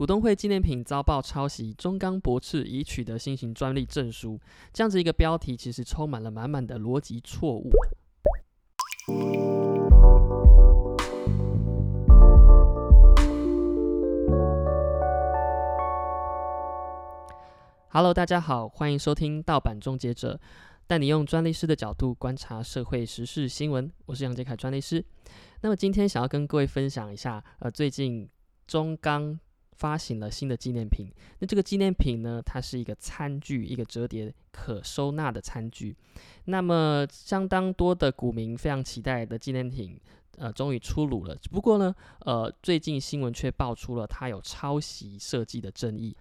股东会纪念品遭曝抄袭，中钢驳斥已取得新型专利证书。这样子一个标题，其实充满了满满的逻辑错误。Hello，大家好，欢迎收听盗版终结者，带你用专利师的角度观察社会时事新闻。我是杨杰凯专利师。那么今天想要跟各位分享一下，呃，最近中钢。发行了新的纪念品，那这个纪念品呢，它是一个餐具，一个折叠可收纳的餐具。那么相当多的股民非常期待的纪念品，呃，终于出炉了。只不过呢，呃，最近新闻却爆出了它有抄袭设计的争议。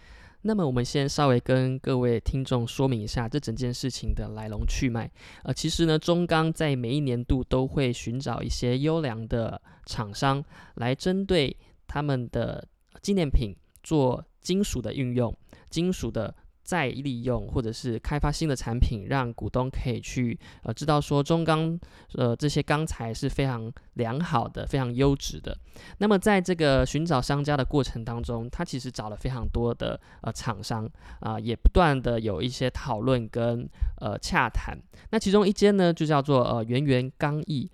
那么我们先稍微跟各位听众说明一下这整件事情的来龙去脉。呃，其实呢，中钢在每一年度都会寻找一些优良的厂商来针对他们的。纪念品做金属的运用，金属的再利用，或者是开发新的产品，让股东可以去呃知道说中钢呃这些钢材是非常良好的、非常优质的。那么在这个寻找商家的过程当中，他其实找了非常多的呃厂商啊，也不断的有一些讨论跟呃洽谈。那其中一间呢就叫做呃圆圆钢艺。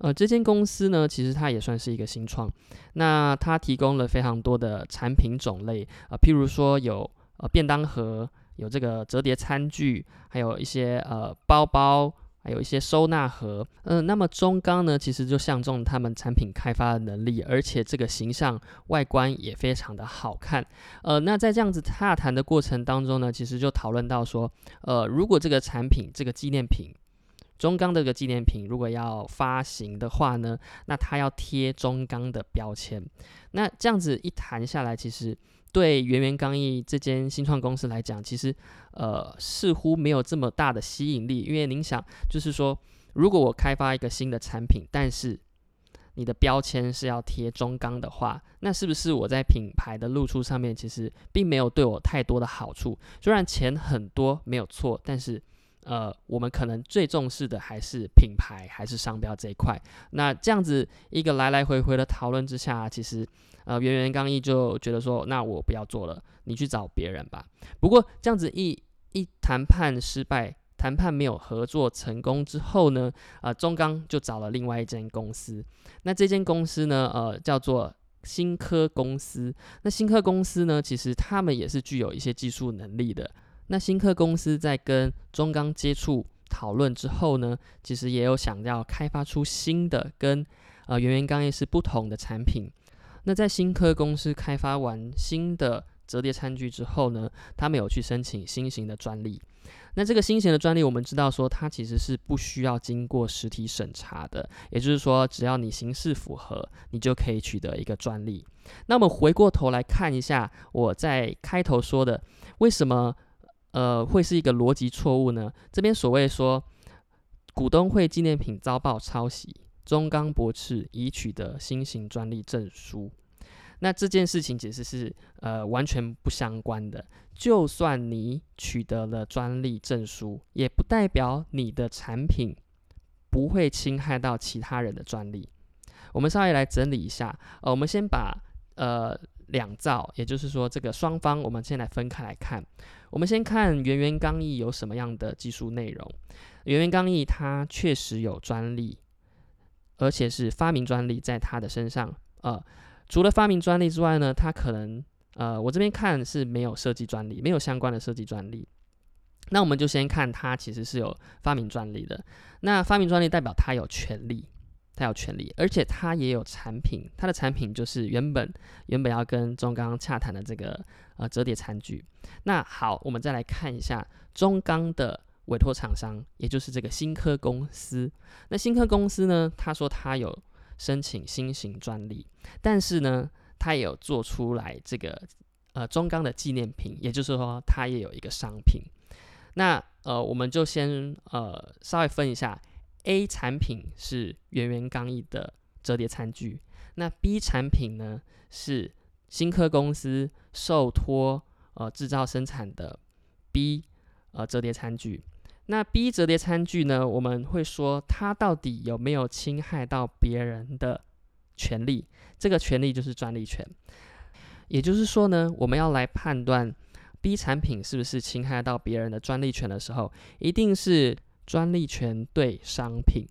呃，这间公司呢，其实它也算是一个新创。那它提供了非常多的产品种类啊，譬如说有呃便当盒，有这个折叠餐具，还有一些呃包包，还有一些收纳盒。嗯，那么中钢呢，其实就相中他们产品开发的能力，而且这个形象外观也非常的好看。呃，那在这样子洽谈的过程当中呢，其实就讨论到说，呃，如果这个产品这个纪念品。中钢这个纪念品如果要发行的话呢，那它要贴中钢的标签。那这样子一谈下来，其实对圆圆钢艺这间新创公司来讲，其实呃似乎没有这么大的吸引力。因为您想，就是说，如果我开发一个新的产品，但是你的标签是要贴中钢的话，那是不是我在品牌的露出上面其实并没有对我太多的好处？虽然钱很多没有错，但是。呃，我们可能最重视的还是品牌，还是商标这一块。那这样子一个来来回回的讨论之下，其实呃，圆圆刚毅就觉得说，那我不要做了，你去找别人吧。不过这样子一一谈判失败，谈判没有合作成功之后呢，呃，中钢就找了另外一间公司。那这间公司呢，呃，叫做新科公司。那新科公司呢，其实他们也是具有一些技术能力的。那新科公司在跟中钢接触讨论之后呢，其实也有想要开发出新的跟呃圆圆钢业是不同的产品。那在新科公司开发完新的折叠餐具之后呢，他们有去申请新型的专利。那这个新型的专利，我们知道说它其实是不需要经过实体审查的，也就是说只要你形式符合，你就可以取得一个专利。那么回过头来看一下我在开头说的，为什么？呃，会是一个逻辑错误呢？这边所谓说股东会纪念品遭曝抄袭，中钢驳斥已取得新型专利证书。那这件事情其实是呃完全不相关的。就算你取得了专利证书，也不代表你的产品不会侵害到其他人的专利。我们稍微来整理一下，呃，我们先把呃。两造，也就是说，这个双方，我们先来分开来看。我们先看圆圆钢艺有什么样的技术内容。圆圆钢艺它确实有专利，而且是发明专利在它的身上。呃，除了发明专利之外呢，它可能呃，我这边看是没有设计专利，没有相关的设计专利。那我们就先看它其实是有发明专利的。那发明专利代表它有权利。他有权利，而且他也有产品，他的产品就是原本原本要跟中钢洽谈的这个呃折叠餐具。那好，我们再来看一下中钢的委托厂商，也就是这个新科公司。那新科公司呢，他说他有申请新型专利，但是呢，他也有做出来这个呃中钢的纪念品，也就是说，他也有一个商品。那呃，我们就先呃稍微分一下。A 产品是圆圆刚毅的折叠餐具，那 B 产品呢是新科公司受托呃制造生产的 B 呃折叠餐具。那 B 折叠餐具呢，我们会说它到底有没有侵害到别人的权利？这个权利就是专利权。也就是说呢，我们要来判断 B 产品是不是侵害到别人的专利权的时候，一定是专利权对商品。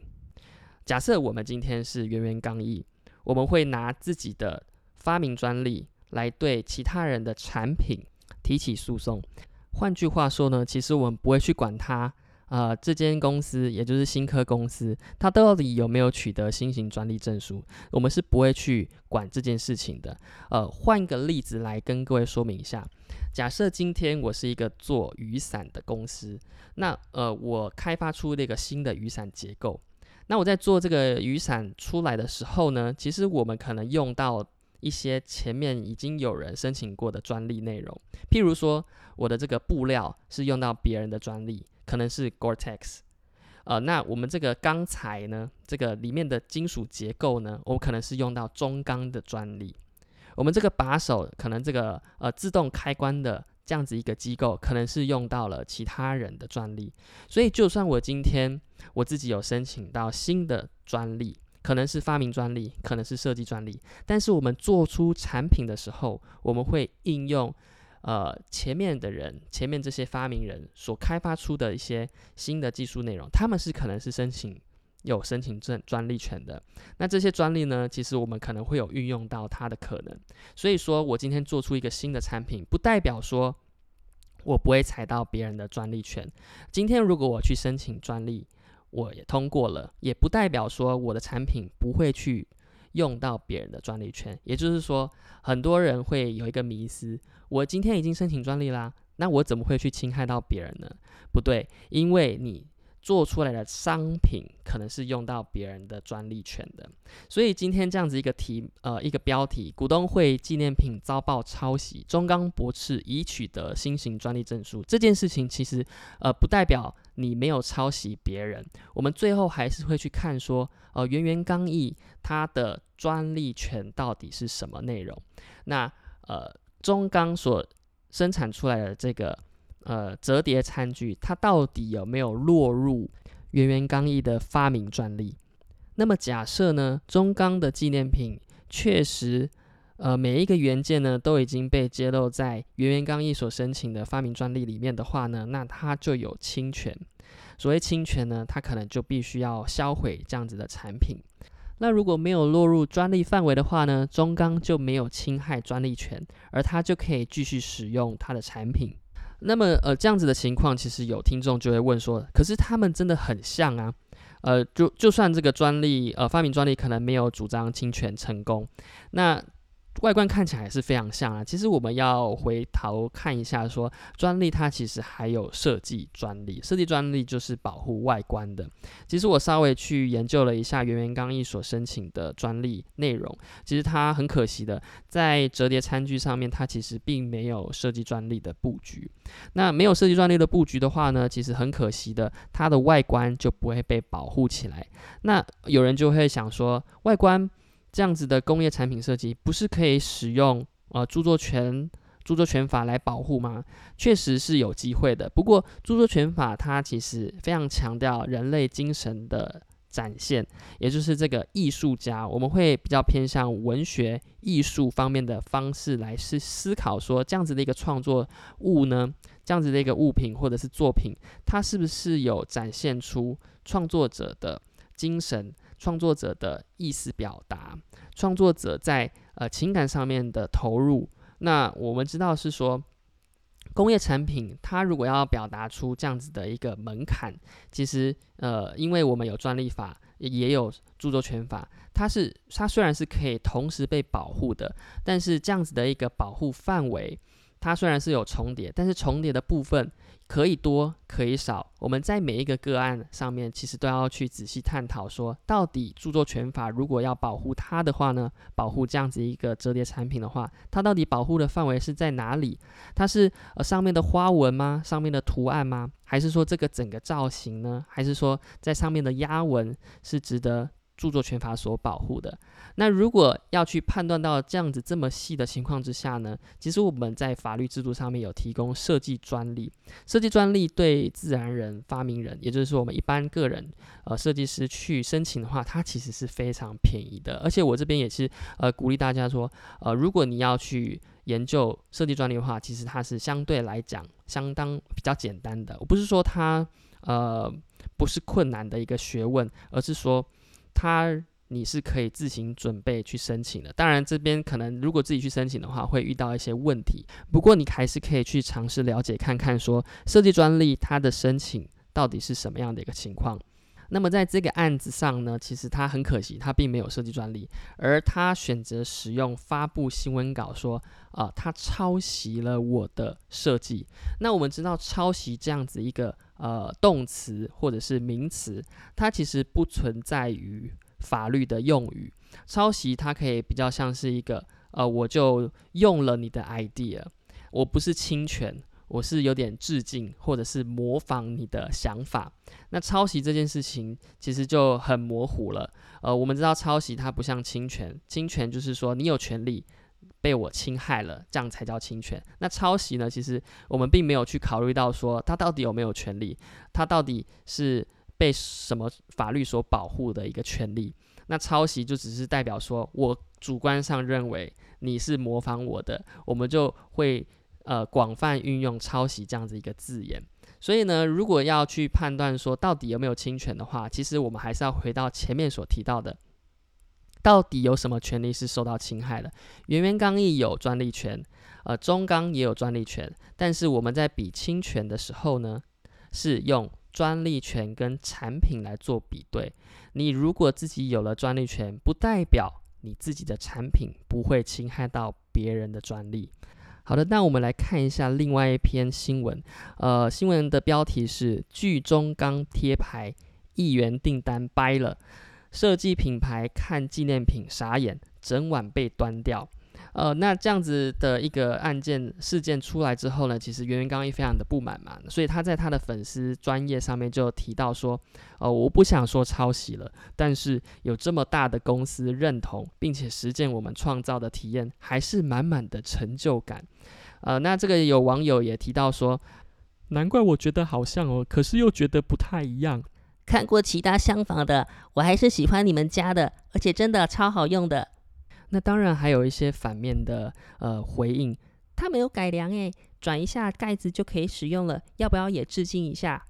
假设我们今天是圆圆刚毅，我们会拿自己的发明专利来对其他人的产品提起诉讼。换句话说呢，其实我们不会去管它。呃，这间公司也就是新科公司，它到底有没有取得新型专利证书？我们是不会去管这件事情的。呃，换个例子来跟各位说明一下。假设今天我是一个做雨伞的公司，那呃，我开发出那个新的雨伞结构。那我在做这个雨伞出来的时候呢，其实我们可能用到一些前面已经有人申请过的专利内容，譬如说我的这个布料是用到别人的专利。可能是 Gore-Tex，呃，那我们这个钢材呢，这个里面的金属结构呢，我们可能是用到中钢的专利。我们这个把手，可能这个呃自动开关的这样子一个机构，可能是用到了其他人的专利。所以，就算我今天我自己有申请到新的专利，可能是发明专利，可能是设计专利，但是我们做出产品的时候，我们会应用。呃，前面的人，前面这些发明人所开发出的一些新的技术内容，他们是可能是申请有申请证专利权的。那这些专利呢，其实我们可能会有运用到它的可能。所以说我今天做出一个新的产品，不代表说我不会踩到别人的专利权。今天如果我去申请专利，我也通过了，也不代表说我的产品不会去。用到别人的专利权，也就是说，很多人会有一个迷思：我今天已经申请专利啦，那我怎么会去侵害到别人呢？不对，因为你做出来的商品可能是用到别人的专利权的。所以今天这样子一个题，呃，一个标题：股东会纪念品遭曝抄袭，中钢驳斥已取得新型专利证书。这件事情其实，呃，不代表你没有抄袭别人。我们最后还是会去看说。呃，圆圆刚毅它的专利权到底是什么内容？那呃，中钢所生产出来的这个呃折叠餐具，它到底有没有落入圆圆刚毅的发明专利？那么假设呢，中钢的纪念品确实呃每一个元件呢都已经被揭露在圆圆刚毅所申请的发明专利里面的话呢，那它就有侵权。所谓侵权呢，它可能就必须要销毁这样子的产品。那如果没有落入专利范围的话呢，中钢就没有侵害专利权，而它就可以继续使用它的产品。那么，呃，这样子的情况，其实有听众就会问说：，可是他们真的很像啊？呃，就就算这个专利，呃，发明专利可能没有主张侵权成功，那。外观看起来是非常像啊，其实我们要回头看一下，说专利它其实还有设计专利，设计专利就是保护外观的。其实我稍微去研究了一下圆圆刚毅所申请的专利内容，其实它很可惜的，在折叠餐具上面，它其实并没有设计专利的布局。那没有设计专利的布局的话呢，其实很可惜的，它的外观就不会被保护起来。那有人就会想说，外观。这样子的工业产品设计不是可以使用呃著作权著作权法来保护吗？确实是有机会的。不过著作权法它其实非常强调人类精神的展现，也就是这个艺术家，我们会比较偏向文学艺术方面的方式来思思考说，这样子的一个创作物呢，这样子的一个物品或者是作品，它是不是有展现出创作者的精神？创作者的意思表达，创作者在呃情感上面的投入。那我们知道是说，工业产品它如果要表达出这样子的一个门槛，其实呃，因为我们有专利法，也有著作权法，它是它虽然是可以同时被保护的，但是这样子的一个保护范围，它虽然是有重叠，但是重叠的部分。可以多，可以少。我们在每一个个案上面，其实都要去仔细探讨，说到底著作权法如果要保护它的话呢，保护这样子一个折叠产品的话，它到底保护的范围是在哪里？它是呃上面的花纹吗？上面的图案吗？还是说这个整个造型呢？还是说在上面的压纹是值得著作权法所保护的。那如果要去判断到这样子这么细的情况之下呢，其实我们在法律制度上面有提供设计专利。设计专利对自然人、发明人，也就是说我们一般个人，呃，设计师去申请的话，它其实是非常便宜的。而且我这边也是呃鼓励大家说，呃，如果你要去研究设计专利的话，其实它是相对来讲相当比较简单的。我不是说它呃不是困难的一个学问，而是说它。你是可以自行准备去申请的。当然，这边可能如果自己去申请的话，会遇到一些问题。不过，你还是可以去尝试了解看看，说设计专利它的申请到底是什么样的一个情况。那么，在这个案子上呢，其实他很可惜，他并没有设计专利，而他选择使用发布新闻稿说，啊，他抄袭了我的设计。那我们知道，抄袭这样子一个呃动词或者是名词，它其实不存在于。法律的用语，抄袭它可以比较像是一个，呃，我就用了你的 idea，我不是侵权，我是有点致敬或者是模仿你的想法。那抄袭这件事情其实就很模糊了。呃，我们知道抄袭它不像侵权，侵权就是说你有权利被我侵害了，这样才叫侵权。那抄袭呢，其实我们并没有去考虑到说他到底有没有权利，他到底是。被什么法律所保护的一个权利？那抄袭就只是代表说我主观上认为你是模仿我的，我们就会呃广泛运用抄袭这样子一个字眼。所以呢，如果要去判断说到底有没有侵权的话，其实我们还是要回到前面所提到的，到底有什么权利是受到侵害的？圆圆刚毅有专利权，呃，中钢也有专利权，但是我们在比侵权的时候呢，是用。专利权跟产品来做比对，你如果自己有了专利权，不代表你自己的产品不会侵害到别人的专利。好的，那我们来看一下另外一篇新闻，呃，新闻的标题是“剧中钢贴牌，一元订单掰了，设计品牌看纪念品傻眼，整晚被端掉。”呃，那这样子的一个案件事件出来之后呢，其实袁元刚一非常的不满嘛，所以他在他的粉丝专业上面就提到说，呃，我不想说抄袭了，但是有这么大的公司认同并且实践我们创造的体验，还是满满的成就感。呃，那这个有网友也提到说，难怪我觉得好像哦，可是又觉得不太一样。看过其他厢房的，我还是喜欢你们家的，而且真的超好用的。那当然还有一些反面的呃回应，它没有改良诶，转一下盖子就可以使用了，要不要也致敬一下？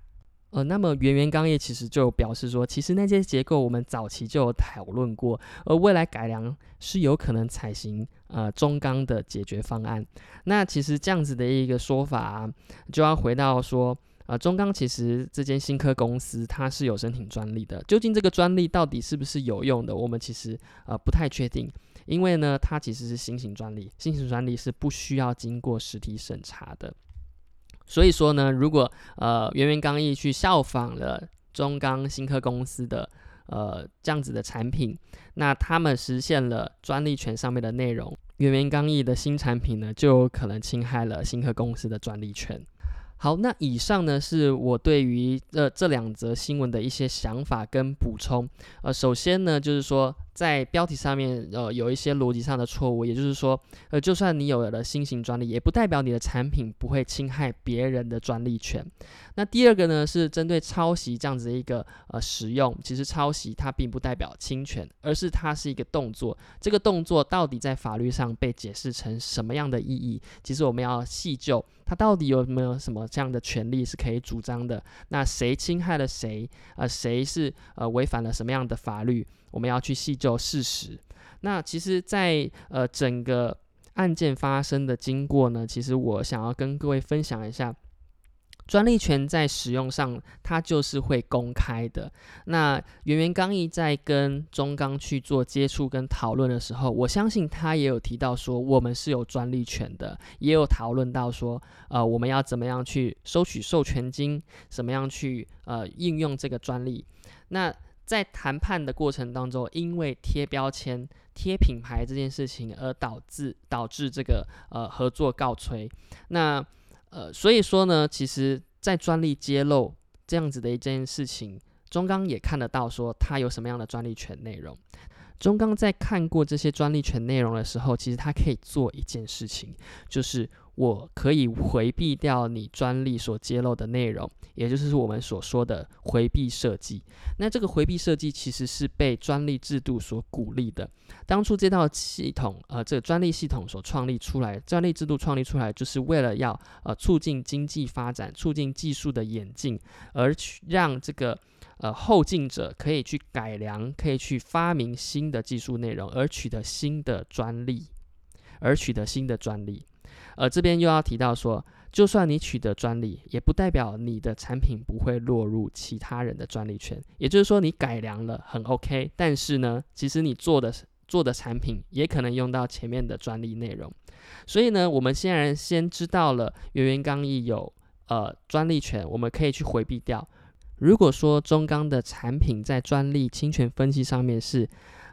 呃，那么圆圆钢业其实就表示说，其实那些结构我们早期就有讨论过，而未来改良是有可能采行呃中钢的解决方案。那其实这样子的一个说法，就要回到说。啊，中钢其实这间新科公司它是有申请专利的，究竟这个专利到底是不是有用的，我们其实呃不太确定，因为呢，它其实是新型专利，新型专利是不需要经过实体审查的，所以说呢，如果呃圆圆刚毅去效仿了中钢新科公司的呃这样子的产品，那他们实现了专利权上面的内容，圆圆刚毅的新产品呢就有可能侵害了新科公司的专利权。好，那以上呢是我对于呃这两则新闻的一些想法跟补充。呃，首先呢，就是说。在标题上面，呃，有一些逻辑上的错误，也就是说，呃，就算你有了新型专利，也不代表你的产品不会侵害别人的专利权。那第二个呢，是针对抄袭这样子的一个呃使用，其实抄袭它并不代表侵权，而是它是一个动作。这个动作到底在法律上被解释成什么样的意义？其实我们要细究，它到底有没有什么这样的权利是可以主张的？那谁侵害了谁？呃，谁是呃违反了什么样的法律？我们要去细究事实。那其实，在呃整个案件发生的经过呢，其实我想要跟各位分享一下。专利权在使用上，它就是会公开的。那圆圆刚毅在跟中钢去做接触跟讨论的时候，我相信他也有提到说，我们是有专利权的，也有讨论到说，呃，我们要怎么样去收取授权金，怎么样去呃应用这个专利。那在谈判的过程当中，因为贴标签、贴品牌这件事情而导致导致这个呃合作告吹。那呃，所以说呢，其实，在专利揭露这样子的一件事情中钢也看得到说它有什么样的专利权内容。中钢在看过这些专利权内容的时候，其实它可以做一件事情，就是我可以回避掉你专利所揭露的内容，也就是我们所说的回避设计。那这个回避设计其实是被专利制度所鼓励的。当初这套系统，呃，这个专利系统所创立出来，专利制度创立出来，就是为了要呃促进经济发展，促进技术的演进，而去让这个。呃，后进者可以去改良，可以去发明新的技术内容，而取得新的专利，而取得新的专利。而这边又要提到说，就算你取得专利，也不代表你的产品不会落入其他人的专利权。也就是说，你改良了很 OK，但是呢，其实你做的做的产品也可能用到前面的专利内容。所以呢，我们现在先知道了圆圆刚毅有呃专利权，我们可以去回避掉。如果说中钢的产品在专利侵权分析上面是，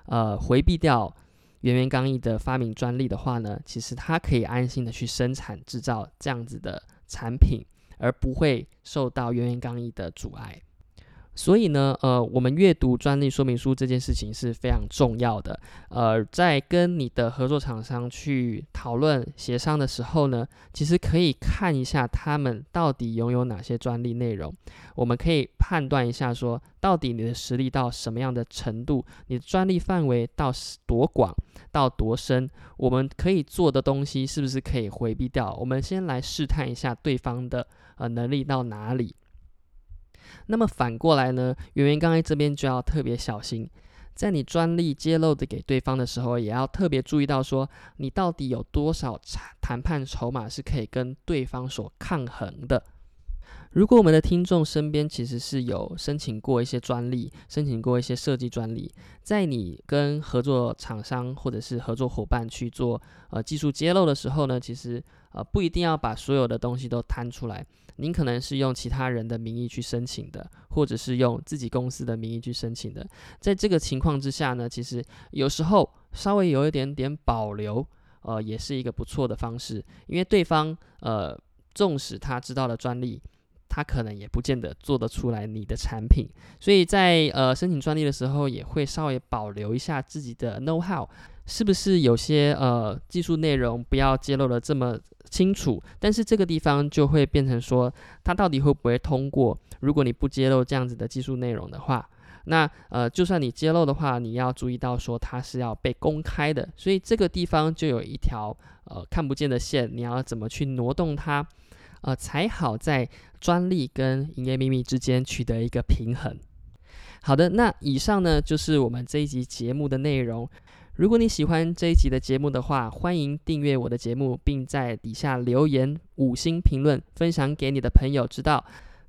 呃，回避掉圆圆刚毅的发明专利的话呢，其实它可以安心的去生产制造这样子的产品，而不会受到圆圆刚毅的阻碍。所以呢，呃，我们阅读专利说明书这件事情是非常重要的。呃，在跟你的合作厂商去讨论协商的时候呢，其实可以看一下他们到底拥有哪些专利内容。我们可以判断一下，说到底你的实力到什么样的程度，你的专利范围到多广到多深，我们可以做的东西是不是可以回避掉？我们先来试探一下对方的呃能力到哪里。那么反过来呢，圆圆刚才这边就要特别小心，在你专利揭露的给对方的时候，也要特别注意到说，你到底有多少谈谈判筹码是可以跟对方所抗衡的。如果我们的听众身边其实是有申请过一些专利，申请过一些设计专利，在你跟合作厂商或者是合作伙伴去做呃技术揭露的时候呢，其实呃不一定要把所有的东西都摊出来。您可能是用其他人的名义去申请的，或者是用自己公司的名义去申请的。在这个情况之下呢，其实有时候稍微有一点点保留，呃，也是一个不错的方式。因为对方，呃，纵使他知道了专利，他可能也不见得做得出来你的产品。所以在呃申请专利的时候，也会稍微保留一下自己的 know how。是不是有些呃技术内容不要揭露的这么清楚？但是这个地方就会变成说，它到底会不会通过？如果你不揭露这样子的技术内容的话，那呃就算你揭露的话，你要注意到说它是要被公开的，所以这个地方就有一条呃看不见的线，你要怎么去挪动它，呃才好在专利跟营业秘密之间取得一个平衡。好的，那以上呢就是我们这一集节目的内容。如果你喜欢这一集的节目的话，欢迎订阅我的节目，并在底下留言五星评论，分享给你的朋友知道。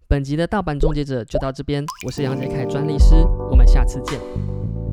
本集的盗版终结者就到这边，我是杨杰凯专利师，我们下次见。